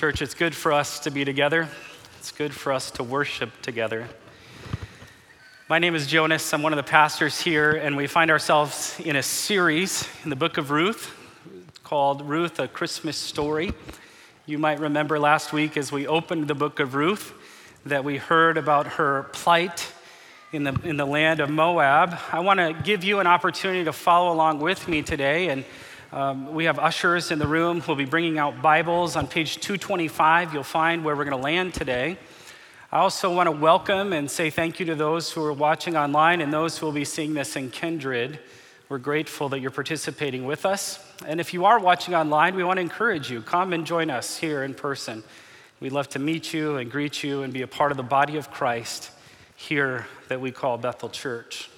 Church, it's good for us to be together. It's good for us to worship together. My name is Jonas. I'm one of the pastors here, and we find ourselves in a series in the book of Ruth called Ruth, a Christmas Story. You might remember last week as we opened the book of Ruth that we heard about her plight in the, in the land of Moab. I want to give you an opportunity to follow along with me today. And um, we have ushers in the room. We'll be bringing out Bibles. On page 225, you'll find where we're going to land today. I also want to welcome and say thank you to those who are watching online and those who will be seeing this in Kindred. We're grateful that you're participating with us. And if you are watching online, we want to encourage you come and join us here in person. We'd love to meet you and greet you and be a part of the body of Christ here that we call Bethel Church.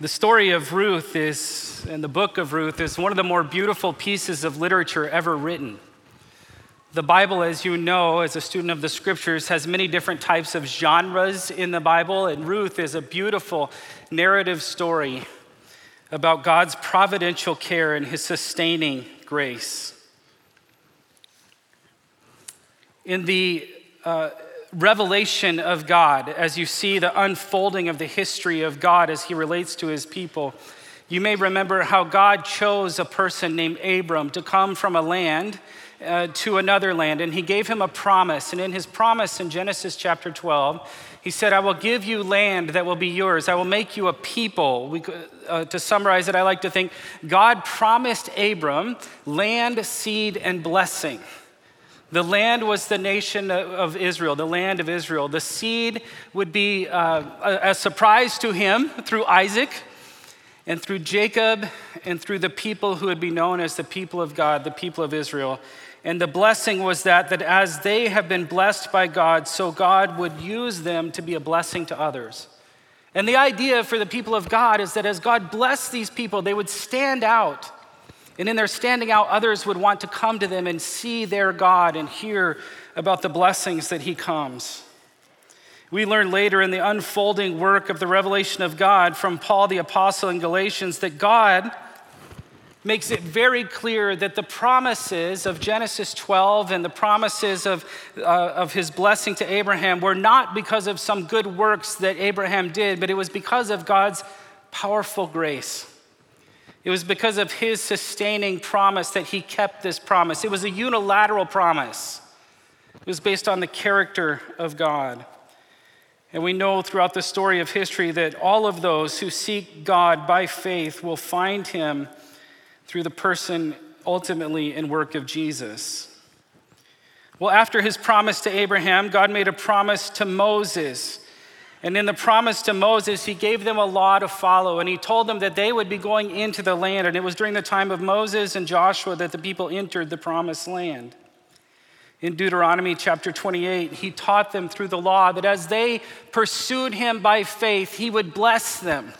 The story of Ruth is, and the book of Ruth, is one of the more beautiful pieces of literature ever written. The Bible, as you know, as a student of the scriptures, has many different types of genres in the Bible, and Ruth is a beautiful narrative story about God's providential care and his sustaining grace. In the uh, revelation of God, as you see the unfolding of the history of God as he relates to his people, you may remember how God chose a person named Abram to come from a land uh, to another land, and he gave him a promise. And in his promise in Genesis chapter 12, he said, I will give you land that will be yours. I will make you a people. We, uh, to summarize it, I like to think God promised Abram land, seed, and blessing. The land was the nation of Israel, the land of Israel. The seed would be uh, a, a surprise to him through Isaac and through Jacob and through the people who would be known as the people of God, the people of Israel. And the blessing was that, that as they have been blessed by God, so God would use them to be a blessing to others. And the idea for the people of God is that as God blessed these people, they would stand out. And in their standing out, others would want to come to them and see their God and hear about the blessings that He comes. We learn later in the unfolding work of the revelation of God from Paul the Apostle in Galatians that God makes it very clear that the promises of Genesis 12 and the promises of, uh, of his blessing to Abraham were not because of some good works that Abraham did, but it was because of God's powerful grace. It was because of his sustaining promise that he kept this promise. It was a unilateral promise, it was based on the character of God. And we know throughout the story of history that all of those who seek God by faith will find him through the person ultimately and work of Jesus. Well, after his promise to Abraham, God made a promise to Moses. And in the promise to Moses, he gave them a law to follow, and he told them that they would be going into the land. And it was during the time of Moses and Joshua that the people entered the promised land. In Deuteronomy chapter 28, he taught them through the law that as they pursued him by faith, he would bless them.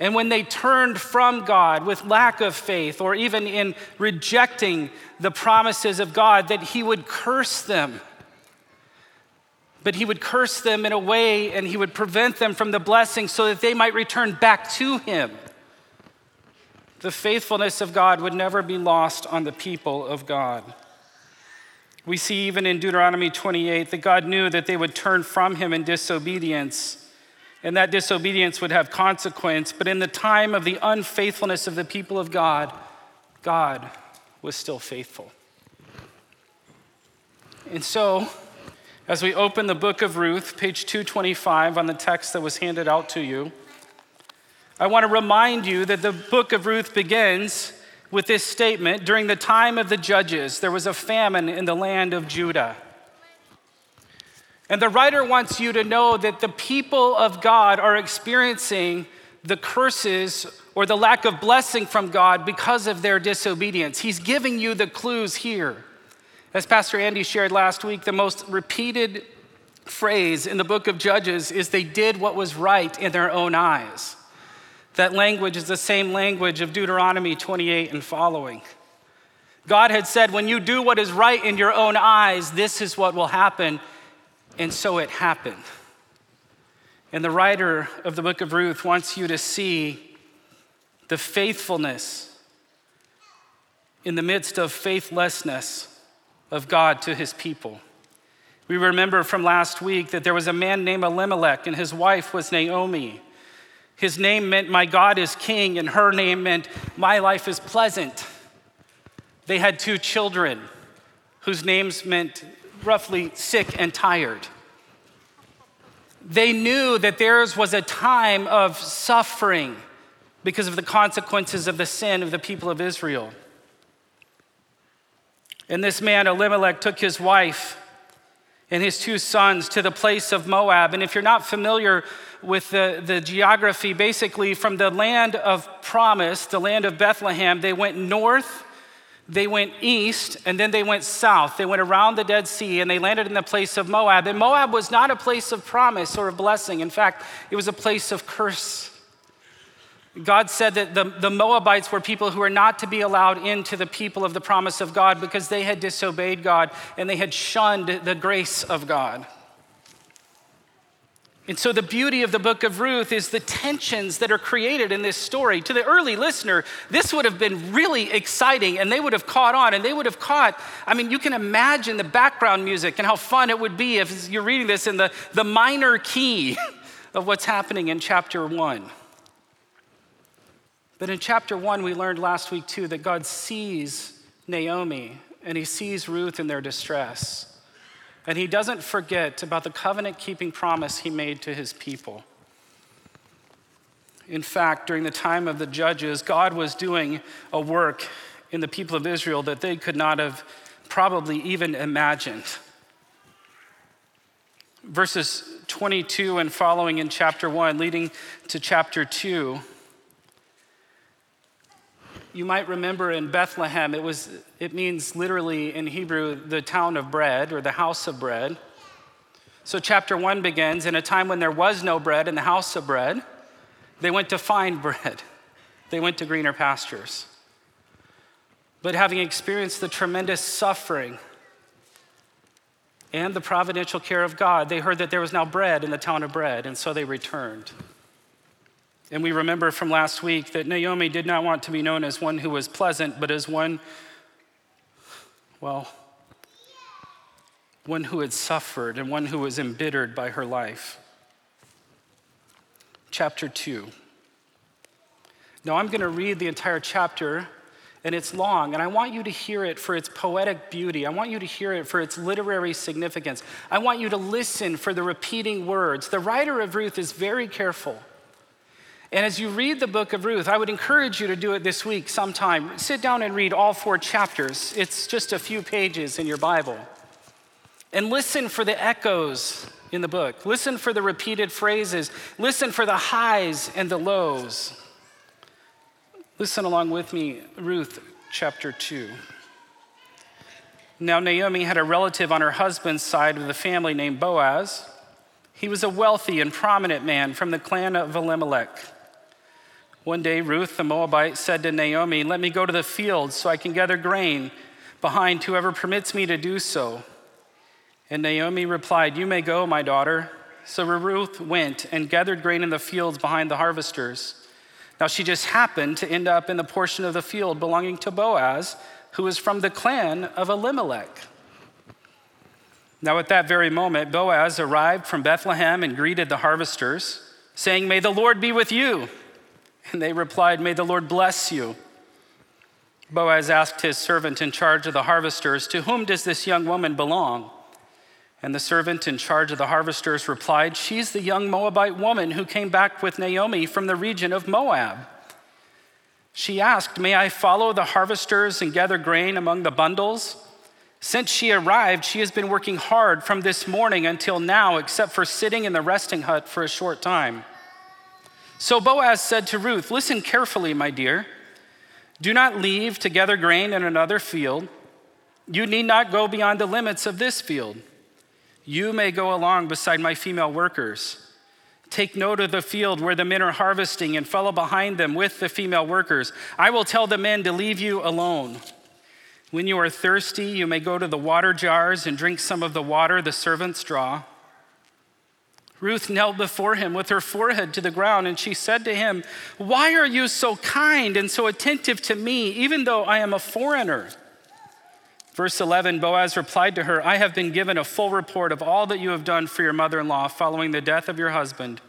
And when they turned from God with lack of faith, or even in rejecting the promises of God, that He would curse them. But He would curse them in a way and He would prevent them from the blessing so that they might return back to Him. The faithfulness of God would never be lost on the people of God. We see even in Deuteronomy 28 that God knew that they would turn from Him in disobedience and that disobedience would have consequence. But in the time of the unfaithfulness of the people of God, God was still faithful. And so, as we open the book of Ruth, page 225 on the text that was handed out to you, I want to remind you that the book of Ruth begins with this statement During the time of the judges, there was a famine in the land of Judah. And the writer wants you to know that the people of God are experiencing the curses or the lack of blessing from God because of their disobedience. He's giving you the clues here. As Pastor Andy shared last week, the most repeated phrase in the book of Judges is they did what was right in their own eyes. That language is the same language of Deuteronomy 28 and following. God had said, when you do what is right in your own eyes, this is what will happen. And so it happened. And the writer of the book of Ruth wants you to see the faithfulness in the midst of faithlessness of God to his people. We remember from last week that there was a man named Elimelech, and his wife was Naomi. His name meant, My God is king, and her name meant, My life is pleasant. They had two children whose names meant roughly sick and tired. They knew that theirs was a time of suffering because of the consequences of the sin of the people of Israel. And this man, Elimelech, took his wife and his two sons to the place of Moab. And if you're not familiar with the, the geography, basically from the land of promise, the land of Bethlehem, they went north, they went east, and then they went south. They went around the Dead Sea and they landed in the place of Moab. And Moab was not a place of promise or of blessing. In fact, it was a place of curse. God said that the, the Moabites were people who were not to be allowed into the people of the promise of God because they had disobeyed God and they had shunned the grace of God. And so, the beauty of the book of Ruth is the tensions that are created in this story. To the early listener, this would have been really exciting and they would have caught on and they would have caught. I mean, you can imagine the background music and how fun it would be if you're reading this in the, the minor key of what's happening in chapter one. But in chapter one, we learned last week too that God sees Naomi and he sees Ruth in their distress. And he doesn't forget about the covenant keeping promise he made to his people. In fact, during the time of the judges, God was doing a work in the people of Israel that they could not have probably even imagined. Verses 22 and following in chapter 1, leading to chapter 2 you might remember in Bethlehem, it, was, it means literally in Hebrew the town of bread or the house of bread. So, chapter one begins in a time when there was no bread in the house of bread. They went to find bread, they went to greener pastures. But having experienced the tremendous suffering and the providential care of God, they heard that there was now bread in the town of bread, and so they returned. And we remember from last week that Naomi did not want to be known as one who was pleasant, but as one, well, one who had suffered and one who was embittered by her life. Chapter 2. Now, I'm going to read the entire chapter, and it's long, and I want you to hear it for its poetic beauty. I want you to hear it for its literary significance. I want you to listen for the repeating words. The writer of Ruth is very careful. And as you read the book of Ruth, I would encourage you to do it this week sometime. Sit down and read all four chapters. It's just a few pages in your Bible. And listen for the echoes in the book. Listen for the repeated phrases. Listen for the highs and the lows. Listen along with me, Ruth chapter 2. Now, Naomi had a relative on her husband's side of the family named Boaz. He was a wealthy and prominent man from the clan of Elimelech. One day, Ruth the Moabite said to Naomi, Let me go to the fields so I can gather grain behind whoever permits me to do so. And Naomi replied, You may go, my daughter. So Ruth went and gathered grain in the fields behind the harvesters. Now she just happened to end up in the portion of the field belonging to Boaz, who was from the clan of Elimelech. Now, at that very moment, Boaz arrived from Bethlehem and greeted the harvesters, saying, May the Lord be with you. And they replied, May the Lord bless you. Boaz asked his servant in charge of the harvesters, To whom does this young woman belong? And the servant in charge of the harvesters replied, She's the young Moabite woman who came back with Naomi from the region of Moab. She asked, May I follow the harvesters and gather grain among the bundles? Since she arrived, she has been working hard from this morning until now, except for sitting in the resting hut for a short time. So Boaz said to Ruth, Listen carefully, my dear. Do not leave to gather grain in another field. You need not go beyond the limits of this field. You may go along beside my female workers. Take note of the field where the men are harvesting and follow behind them with the female workers. I will tell the men to leave you alone. When you are thirsty, you may go to the water jars and drink some of the water the servants draw. Ruth knelt before him with her forehead to the ground, and she said to him, Why are you so kind and so attentive to me, even though I am a foreigner? Verse 11 Boaz replied to her, I have been given a full report of all that you have done for your mother in law following the death of your husband,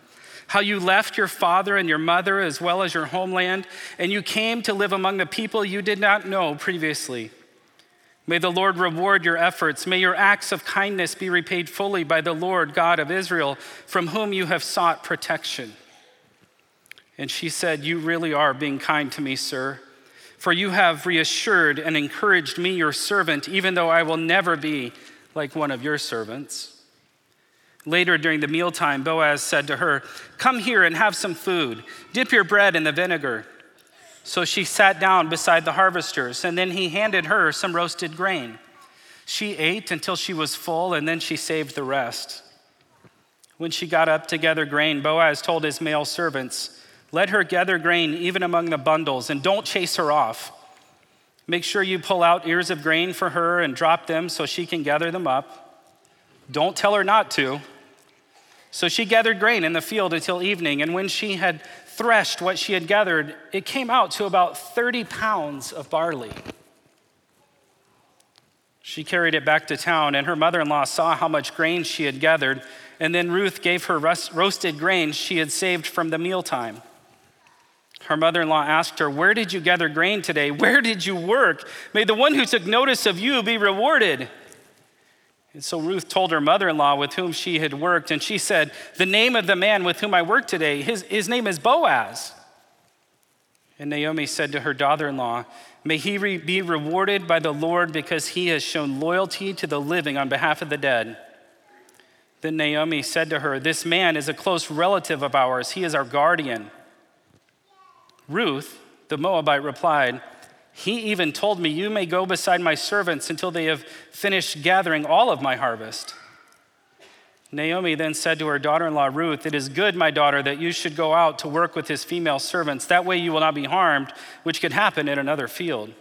how you left your father and your mother as well as your homeland, and you came to live among the people you did not know previously. May the Lord reward your efforts. May your acts of kindness be repaid fully by the Lord God of Israel, from whom you have sought protection. And she said, You really are being kind to me, sir. For you have reassured and encouraged me, your servant, even though I will never be like one of your servants. Later during the mealtime, Boaz said to her, Come here and have some food. Dip your bread in the vinegar. So she sat down beside the harvesters, and then he handed her some roasted grain. She ate until she was full, and then she saved the rest. When she got up to gather grain, Boaz told his male servants, let her gather grain even among the bundles, and don't chase her off. Make sure you pull out ears of grain for her and drop them so she can gather them up. Don't tell her not to. So she gathered grain in the field until evening, and when she had threshed what she had gathered, it came out to about 30 pounds of barley. She carried it back to town, and her mother in law saw how much grain she had gathered, and then Ruth gave her roasted grain she had saved from the mealtime. Her mother in law asked her, Where did you gather grain today? Where did you work? May the one who took notice of you be rewarded. And so Ruth told her mother in law with whom she had worked, and she said, The name of the man with whom I work today, his, his name is Boaz. And Naomi said to her daughter in law, May he re- be rewarded by the Lord because he has shown loyalty to the living on behalf of the dead. Then Naomi said to her, This man is a close relative of ours, he is our guardian. Ruth, the Moabite, replied, He even told me, You may go beside my servants until they have finished gathering all of my harvest. Naomi then said to her daughter in law Ruth, It is good, my daughter, that you should go out to work with his female servants. That way you will not be harmed, which could happen in another field.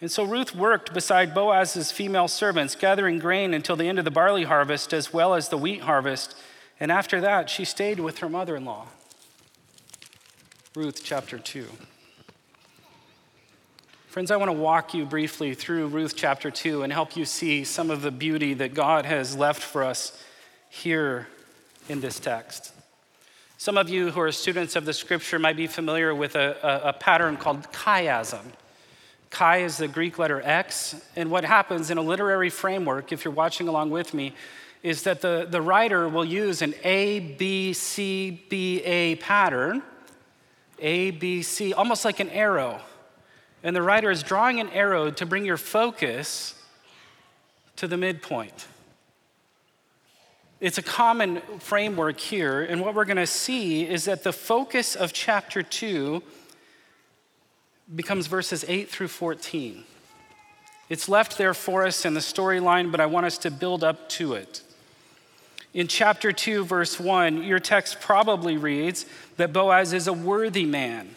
And so Ruth worked beside Boaz's female servants, gathering grain until the end of the barley harvest as well as the wheat harvest. And after that, she stayed with her mother in law. Ruth chapter 2. Friends, I want to walk you briefly through Ruth chapter 2 and help you see some of the beauty that God has left for us here in this text. Some of you who are students of the scripture might be familiar with a, a, a pattern called chiasm. Chi is the Greek letter X, and what happens in a literary framework, if you're watching along with me, is that the, the writer will use an A, B, C, B, A pattern a, B, C, almost like an arrow. And the writer is drawing an arrow to bring your focus to the midpoint. It's a common framework here, and what we're going to see is that the focus of chapter 2 becomes verses 8 through 14. It's left there for us in the storyline, but I want us to build up to it. In chapter 2, verse 1, your text probably reads that Boaz is a worthy man.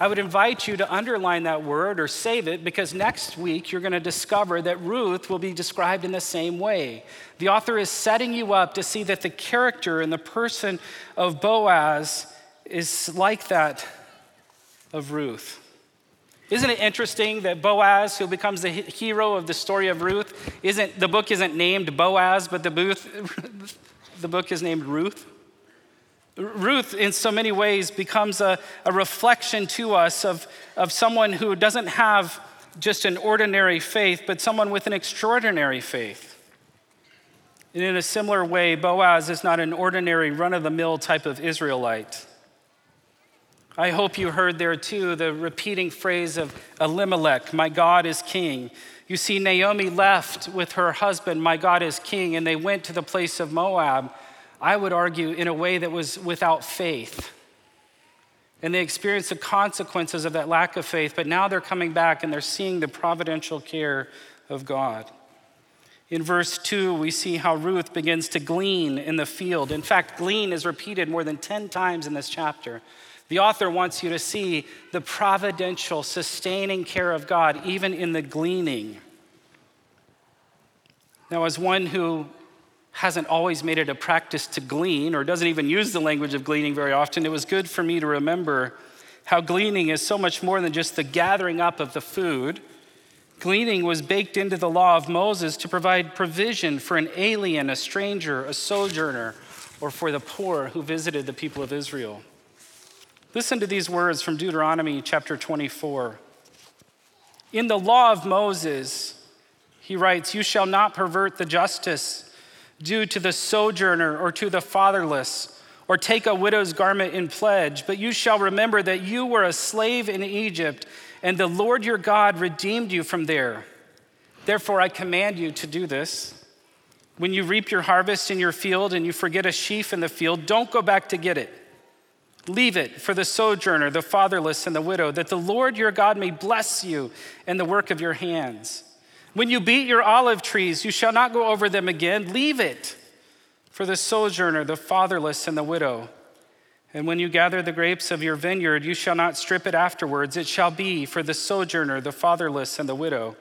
I would invite you to underline that word or save it because next week you're going to discover that Ruth will be described in the same way. The author is setting you up to see that the character and the person of Boaz is like that of Ruth. Isn't it interesting that Boaz, who becomes the hero of the story of Ruth, isn't the book isn't named Boaz, but the, booth, the book is named Ruth? Ruth, in so many ways, becomes a, a reflection to us of, of someone who doesn't have just an ordinary faith, but someone with an extraordinary faith. And in a similar way, Boaz is not an ordinary run of the mill type of Israelite. I hope you heard there too the repeating phrase of Elimelech, my God is king. You see, Naomi left with her husband, my God is king, and they went to the place of Moab, I would argue, in a way that was without faith. And they experienced the consequences of that lack of faith, but now they're coming back and they're seeing the providential care of God. In verse 2, we see how Ruth begins to glean in the field. In fact, glean is repeated more than 10 times in this chapter. The author wants you to see the providential, sustaining care of God, even in the gleaning. Now, as one who hasn't always made it a practice to glean or doesn't even use the language of gleaning very often, it was good for me to remember how gleaning is so much more than just the gathering up of the food. Gleaning was baked into the law of Moses to provide provision for an alien, a stranger, a sojourner, or for the poor who visited the people of Israel. Listen to these words from Deuteronomy chapter 24. In the law of Moses, he writes, You shall not pervert the justice due to the sojourner or to the fatherless, or take a widow's garment in pledge, but you shall remember that you were a slave in Egypt, and the Lord your God redeemed you from there. Therefore, I command you to do this. When you reap your harvest in your field and you forget a sheaf in the field, don't go back to get it. Leave it for the sojourner, the fatherless, and the widow, that the Lord your God may bless you and the work of your hands. When you beat your olive trees, you shall not go over them again. Leave it for the sojourner, the fatherless, and the widow. And when you gather the grapes of your vineyard, you shall not strip it afterwards. It shall be for the sojourner, the fatherless, and the widow.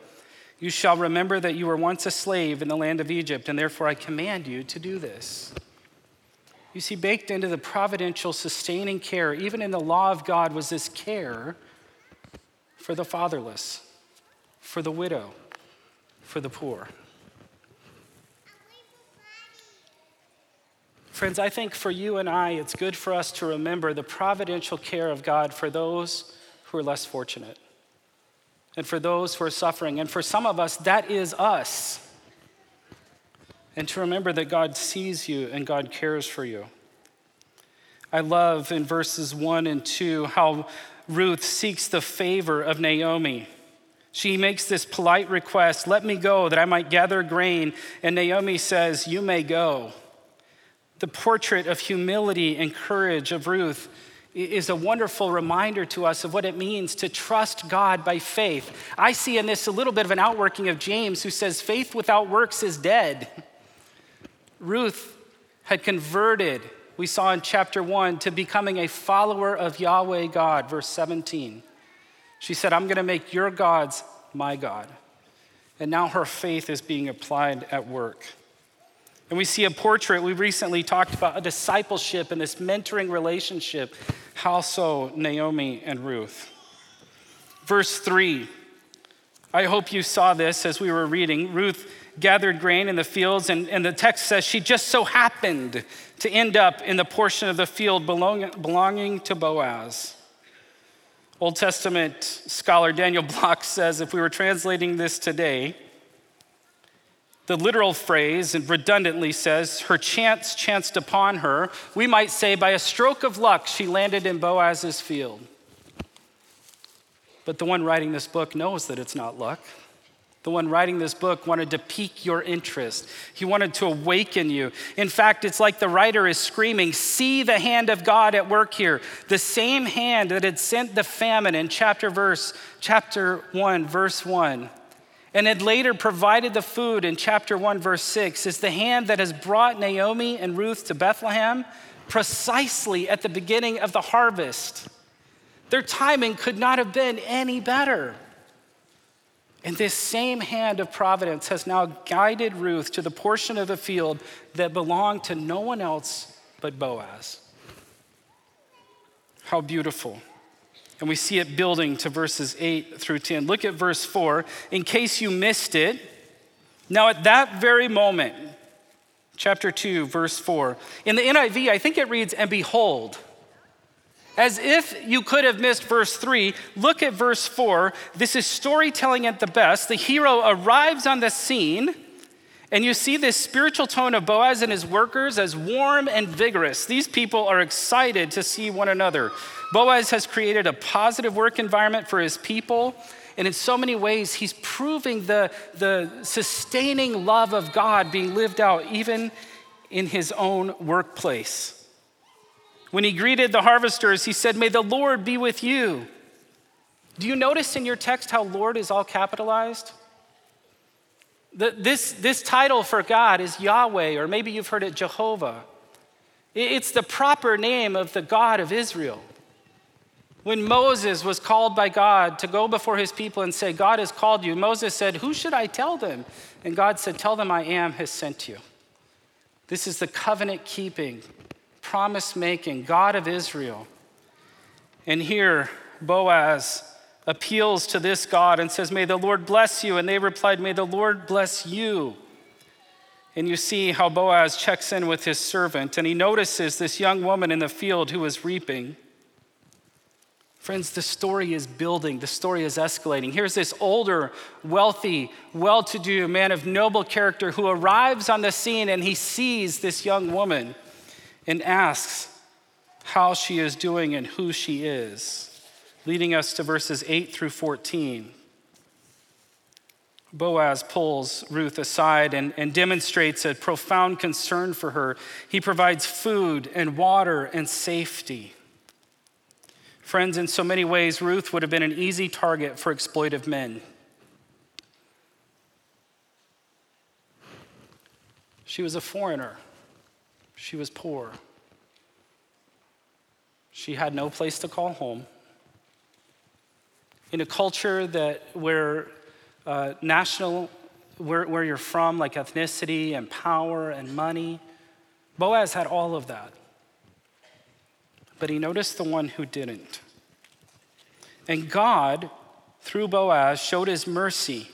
You shall remember that you were once a slave in the land of Egypt, and therefore I command you to do this. You see, baked into the providential, sustaining care, even in the law of God, was this care for the fatherless, for the widow, for the poor. Friends, I think for you and I, it's good for us to remember the providential care of God for those who are less fortunate and for those who are suffering. And for some of us, that is us and to remember that God sees you and God cares for you. I love in verses 1 and 2 how Ruth seeks the favor of Naomi. She makes this polite request let me go that I might gather grain. And Naomi says, You may go. The portrait of humility and courage of Ruth is a wonderful reminder to us of what it means to trust God by faith. I see in this a little bit of an outworking of James, who says, Faith without works is dead. Ruth had converted, we saw in chapter 1, to becoming a follower of Yahweh God, verse 17. She said, I'm going to make your gods my God. And now her faith is being applied at work. And we see a portrait, we recently talked about a discipleship and this mentoring relationship. How so, Naomi and Ruth? Verse 3. I hope you saw this as we were reading. Ruth gathered grain in the fields, and, and the text says she just so happened to end up in the portion of the field belong, belonging to Boaz. Old Testament scholar Daniel Block says if we were translating this today, the literal phrase and redundantly says, her chance chanced upon her. We might say, by a stroke of luck, she landed in Boaz's field. But the one writing this book knows that it's not luck. The one writing this book wanted to pique your interest. He wanted to awaken you. In fact, it's like the writer is screaming, See the hand of God at work here. The same hand that had sent the famine in chapter verse, chapter 1, verse 1, and had later provided the food in chapter 1, verse 6, is the hand that has brought Naomi and Ruth to Bethlehem precisely at the beginning of the harvest. Their timing could not have been any better. And this same hand of providence has now guided Ruth to the portion of the field that belonged to no one else but Boaz. How beautiful. And we see it building to verses 8 through 10. Look at verse 4. In case you missed it, now at that very moment, chapter 2, verse 4, in the NIV, I think it reads, And behold, as if you could have missed verse 3, look at verse 4. This is storytelling at the best. The hero arrives on the scene, and you see this spiritual tone of Boaz and his workers as warm and vigorous. These people are excited to see one another. Boaz has created a positive work environment for his people, and in so many ways, he's proving the, the sustaining love of God being lived out even in his own workplace. When he greeted the harvesters, he said, May the Lord be with you. Do you notice in your text how Lord is all capitalized? The, this, this title for God is Yahweh, or maybe you've heard it Jehovah. It's the proper name of the God of Israel. When Moses was called by God to go before his people and say, God has called you, Moses said, Who should I tell them? And God said, Tell them I am has sent you. This is the covenant keeping, promise making God of Israel. And here, Boaz appeals to this God and says, May the Lord bless you. And they replied, May the Lord bless you. And you see how Boaz checks in with his servant, and he notices this young woman in the field who is reaping. Friends, the story is building, the story is escalating. Here's this older, wealthy, well to do man of noble character who arrives on the scene and he sees this young woman and asks how she is doing and who she is, leading us to verses 8 through 14. Boaz pulls Ruth aside and, and demonstrates a profound concern for her. He provides food and water and safety. Friends, in so many ways, Ruth would have been an easy target for exploitive men. She was a foreigner, she was poor, she had no place to call home. In a culture that where uh, national, where, where you're from, like ethnicity and power and money. Boaz had all of that. But he noticed the one who didn't. And God, through Boaz, showed his mercy.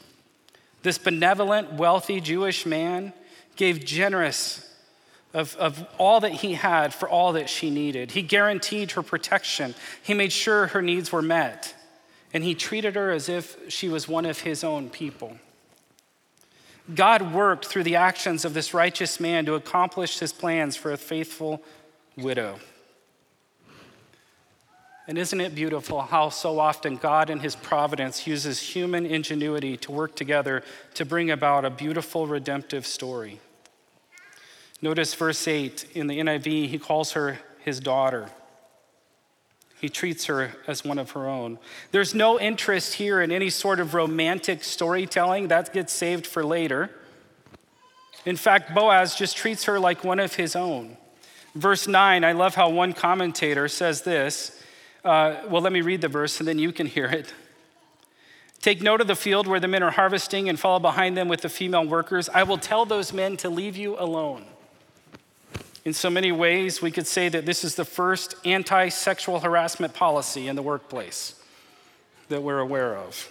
This benevolent, wealthy Jewish man gave generous of, of all that he had for all that she needed. He guaranteed her protection, he made sure her needs were met and he treated her as if she was one of his own people. God worked through the actions of this righteous man to accomplish his plans for a faithful widow. And isn't it beautiful how so often God in his providence uses human ingenuity to work together to bring about a beautiful redemptive story? Notice verse 8 in the NIV, he calls her his daughter. He treats her as one of her own. There's no interest here in any sort of romantic storytelling. That gets saved for later. In fact, Boaz just treats her like one of his own. Verse 9, I love how one commentator says this. Uh, well, let me read the verse and then you can hear it. Take note of the field where the men are harvesting and follow behind them with the female workers. I will tell those men to leave you alone. In so many ways, we could say that this is the first anti sexual harassment policy in the workplace that we're aware of.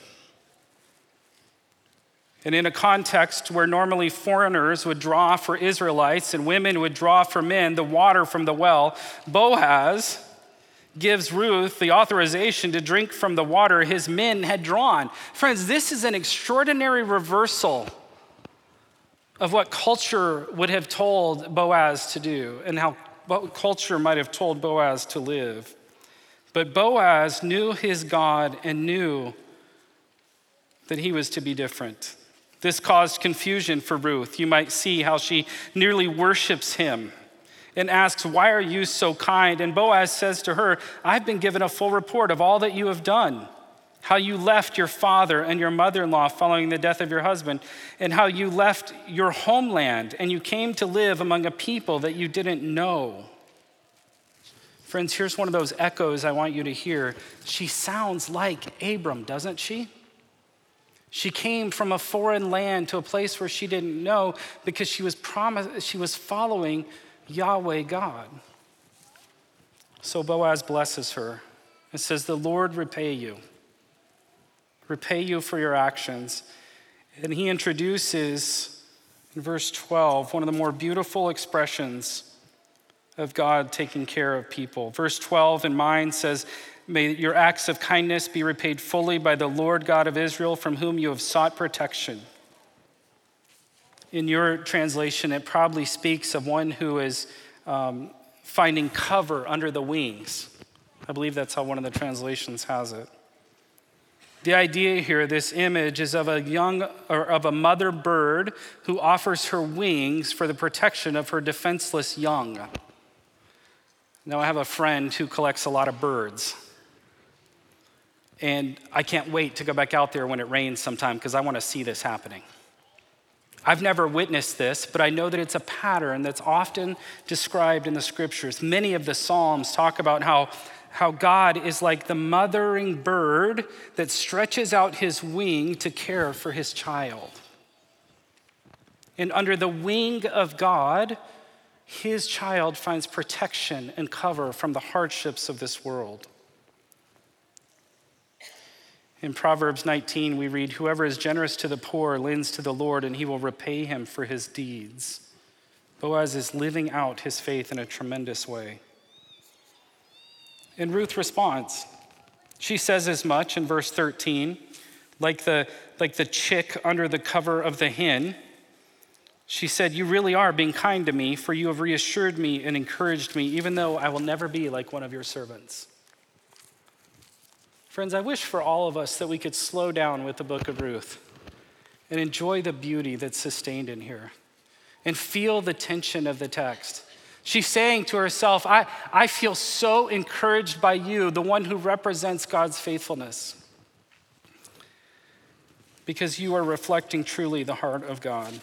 And in a context where normally foreigners would draw for Israelites and women would draw for men the water from the well, Boaz gives Ruth the authorization to drink from the water his men had drawn. Friends, this is an extraordinary reversal of what culture would have told Boaz to do and how culture might have told Boaz to live. But Boaz knew his God and knew that he was to be different. This caused confusion for Ruth. You might see how she nearly worships him and asks, Why are you so kind? And Boaz says to her, I've been given a full report of all that you have done how you left your father and your mother in law following the death of your husband, and how you left your homeland and you came to live among a people that you didn't know. Friends, here's one of those echoes I want you to hear. She sounds like Abram, doesn't she? She came from a foreign land to a place where she didn't know because she was promised, she was following Yahweh God. So Boaz blesses her and says, The Lord repay you repay you for your actions. And he introduces in verse 12 one of the more beautiful expressions of God taking care of people. Verse 12 in mine says, May your acts of kindness be repaid fully by the Lord God of Israel, from whom you have sought protection. In your translation, it probably speaks of one who is um, finding cover under the wings. I believe that's how one of the translations has it. The idea here, this image, is of a young or of a mother bird who offers her wings for the protection of her defenseless young. Now, I have a friend who collects a lot of birds. And I can't wait to go back out there when it rains sometime because I want to see this happening. I've never witnessed this, but I know that it's a pattern that's often described in the scriptures. Many of the Psalms talk about how how God is like the mothering bird that stretches out his wing to care for his child. And under the wing of God, his child finds protection and cover from the hardships of this world. In Proverbs 19, we read, Whoever is generous to the poor lends to the Lord, and he will repay him for his deeds. Boaz is living out his faith in a tremendous way. And Ruth responds. She says as much in verse 13, like the, like the chick under the cover of the hen. She said, You really are being kind to me, for you have reassured me and encouraged me, even though I will never be like one of your servants. Friends, I wish for all of us that we could slow down with the book of Ruth and enjoy the beauty that's sustained in here and feel the tension of the text. She's saying to herself, I, I feel so encouraged by you, the one who represents God's faithfulness, because you are reflecting truly the heart of God.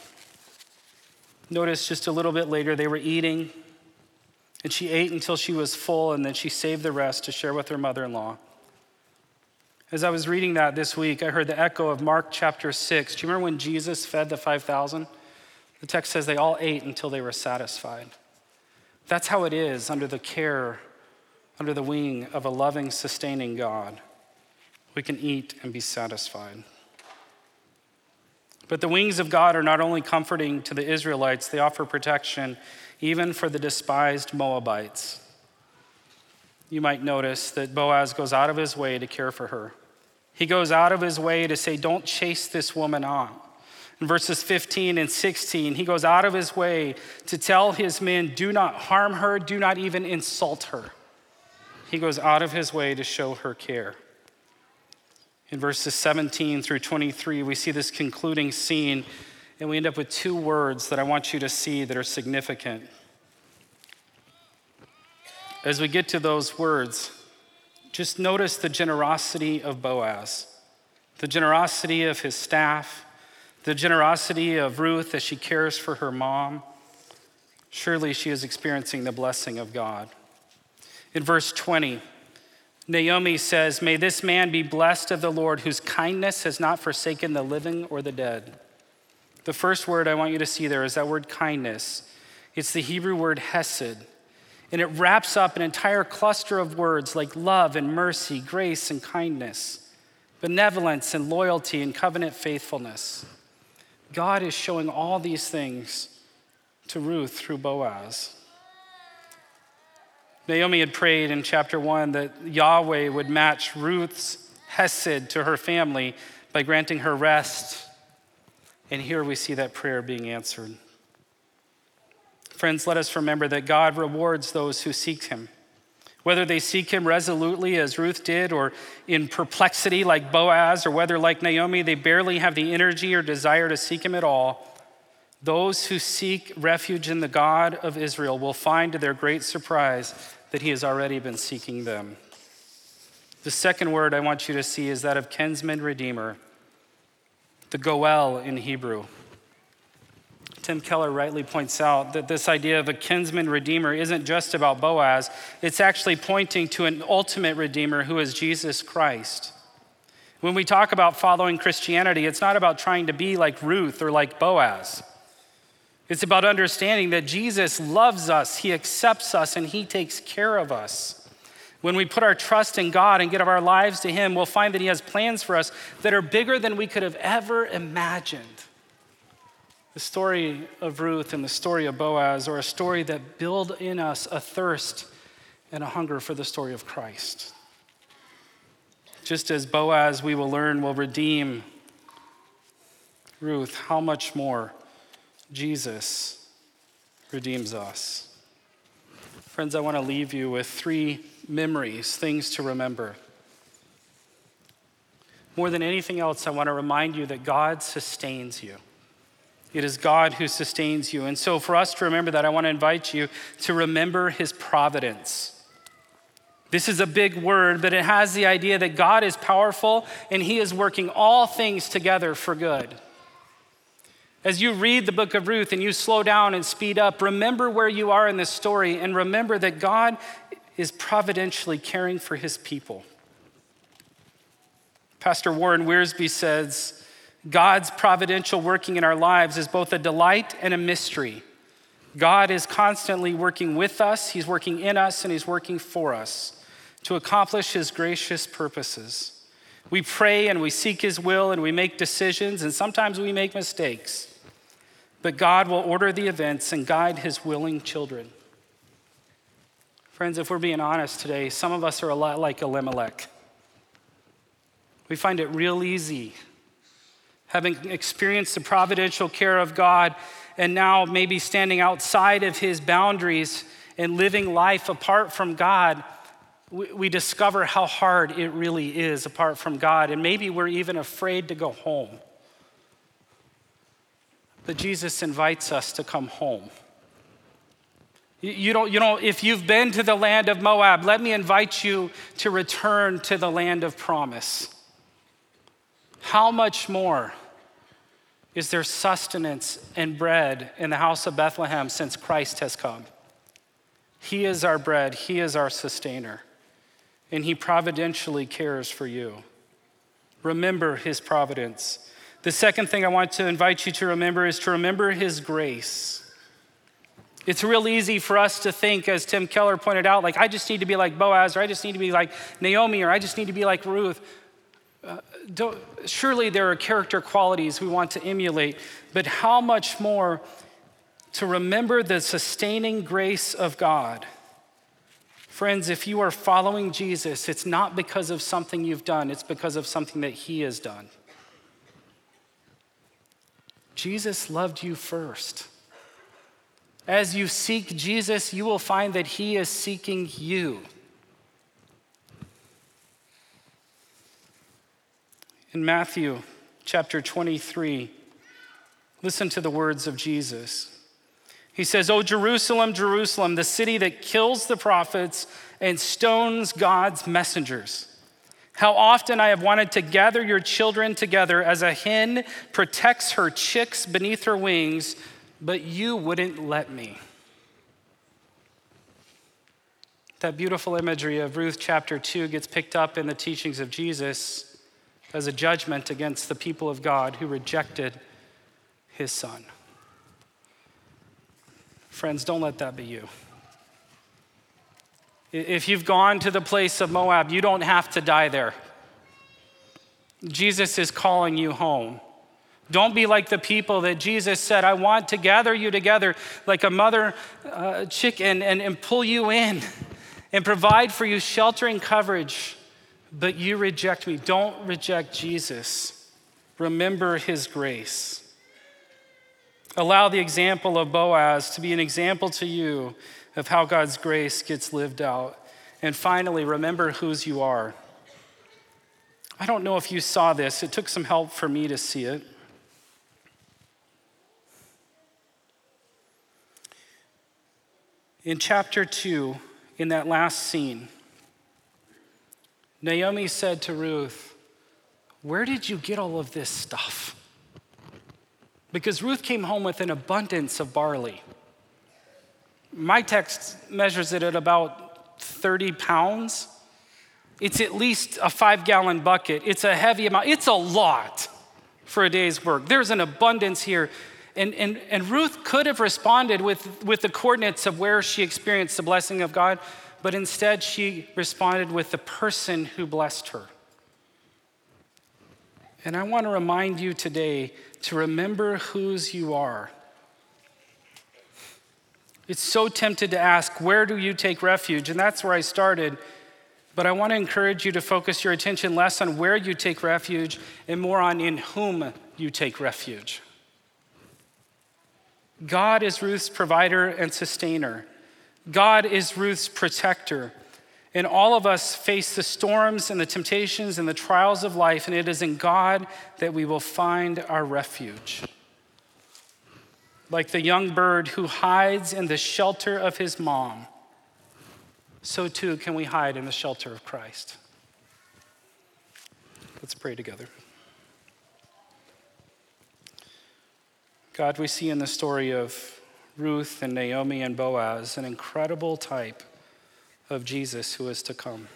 Notice just a little bit later, they were eating, and she ate until she was full, and then she saved the rest to share with her mother in law. As I was reading that this week, I heard the echo of Mark chapter 6. Do you remember when Jesus fed the 5,000? The text says they all ate until they were satisfied. That's how it is under the care, under the wing of a loving, sustaining God. We can eat and be satisfied. But the wings of God are not only comforting to the Israelites, they offer protection even for the despised Moabites. You might notice that Boaz goes out of his way to care for her. He goes out of his way to say, Don't chase this woman on. In verses 15 and 16, he goes out of his way to tell his men, Do not harm her, do not even insult her. He goes out of his way to show her care. In verses 17 through 23, we see this concluding scene, and we end up with two words that I want you to see that are significant. As we get to those words, just notice the generosity of Boaz, the generosity of his staff, the generosity of Ruth as she cares for her mom. Surely she is experiencing the blessing of God. In verse 20, Naomi says, May this man be blessed of the Lord, whose kindness has not forsaken the living or the dead. The first word I want you to see there is that word kindness. It's the Hebrew word hesed. And it wraps up an entire cluster of words like love and mercy, grace and kindness, benevolence and loyalty and covenant faithfulness. God is showing all these things to Ruth through Boaz. Naomi had prayed in chapter one that Yahweh would match Ruth's hesed to her family by granting her rest. And here we see that prayer being answered. Friends, let us remember that God rewards those who seek him. Whether they seek him resolutely, as Ruth did, or in perplexity, like Boaz, or whether, like Naomi, they barely have the energy or desire to seek him at all, those who seek refuge in the God of Israel will find to their great surprise that he has already been seeking them. The second word I want you to see is that of kinsman redeemer, the goel in Hebrew. Tim Keller rightly points out that this idea of a kinsman redeemer isn't just about Boaz, it's actually pointing to an ultimate redeemer who is Jesus Christ. When we talk about following Christianity, it's not about trying to be like Ruth or like Boaz. It's about understanding that Jesus loves us, He accepts us, and He takes care of us. When we put our trust in God and give our lives to Him, we'll find that He has plans for us that are bigger than we could have ever imagined. The story of Ruth and the story of Boaz are a story that build in us a thirst and a hunger for the story of Christ. Just as Boaz, we will learn, will redeem Ruth, how much more Jesus redeems us. Friends, I want to leave you with three memories, things to remember. More than anything else, I want to remind you that God sustains you. It is God who sustains you. And so, for us to remember that, I want to invite you to remember his providence. This is a big word, but it has the idea that God is powerful and he is working all things together for good. As you read the book of Ruth and you slow down and speed up, remember where you are in this story and remember that God is providentially caring for his people. Pastor Warren Wiersbe says, God's providential working in our lives is both a delight and a mystery. God is constantly working with us, He's working in us, and He's working for us to accomplish His gracious purposes. We pray and we seek His will and we make decisions, and sometimes we make mistakes. But God will order the events and guide His willing children. Friends, if we're being honest today, some of us are a lot like Elimelech. We find it real easy, having experienced the providential care of God and now maybe standing outside of His boundaries and living life apart from God we discover how hard it really is apart from God, and maybe we're even afraid to go home. But Jesus invites us to come home. You don't, you know, if you've been to the land of Moab, let me invite you to return to the land of promise. How much more is there sustenance and bread in the house of Bethlehem since Christ has come? He is our bread, He is our sustainer and He providentially cares for you. Remember His providence. The second thing I want to invite you to remember is to remember His grace. It's real easy for us to think, as Tim Keller pointed out, like, I just need to be like Boaz, or I just need to be like Naomi, or I just need to be like Ruth. Uh, surely there are character qualities we want to emulate, but how much more to remember the sustaining grace of God Friends, if you are following Jesus, it's not because of something you've done, it's because of something that He has done. Jesus loved you first. As you seek Jesus, you will find that He is seeking you. In Matthew chapter 23, listen to the words of Jesus. He says, Oh, Jerusalem, Jerusalem, the city that kills the prophets and stones God's messengers. How often I have wanted to gather your children together as a hen protects her chicks beneath her wings, but you wouldn't let me. That beautiful imagery of Ruth chapter 2 gets picked up in the teachings of Jesus as a judgment against the people of God who rejected his son. Friends, don't let that be you. If you've gone to the place of Moab, you don't have to die there. Jesus is calling you home. Don't be like the people that Jesus said, I want to gather you together like a mother uh, chicken and, and pull you in and provide for you sheltering coverage, but you reject me. Don't reject Jesus. Remember his grace. Allow the example of Boaz to be an example to you of how God's grace gets lived out. And finally, remember whose you are. I don't know if you saw this, it took some help for me to see it. In chapter 2, in that last scene, Naomi said to Ruth, Where did you get all of this stuff? because Ruth came home with an abundance of barley. My text measures it at about 30 pounds. It's at least a five gallon bucket. It's a heavy amount. It's a lot for a day's work. There's an abundance here. And, and, and Ruth could have responded with, with the coordinates of where she experienced the blessing of God, but instead she responded with the person who blessed her. And I want to remind you today to remember whose you are. It's so tempted to ask, where do you take refuge? And that's where I started. But I want to encourage you to focus your attention less on where you take refuge and more on in whom you take refuge. God is Ruth's provider and sustainer. God is Ruth's protector. And all of us face the storms and the temptations and the trials of life, and it is in God that we will find our refuge. Like the young bird who hides in the shelter of his mom, so too can we hide in the shelter of Christ. Let's pray together. God, we see in the story of Ruth and Naomi and Boaz an incredible type of Jesus who is to come.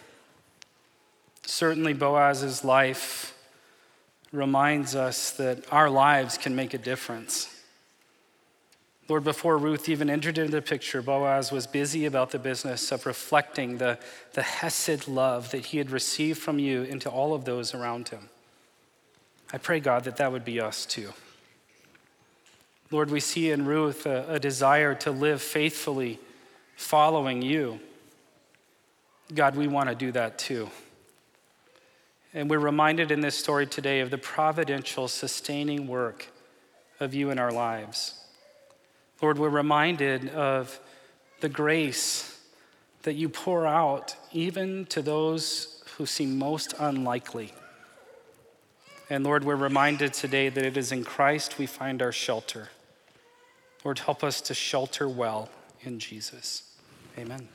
Certainly, Boaz's life reminds us that our lives can make a difference. Lord, before Ruth even entered into the picture, Boaz was busy about the business of reflecting the, the Hesed love that he had received from you into all of those around him. I pray, God, that that would be us too. Lord, we see in Ruth a, a desire to live faithfully following you. God, we want to do that too. And we're reminded in this story today of the providential, sustaining work of you in our lives. Lord, we're reminded of the grace that you pour out even to those who seem most unlikely. And Lord, we're reminded today that it is in Christ we find our shelter. Lord, help us to shelter well in Jesus. Amen.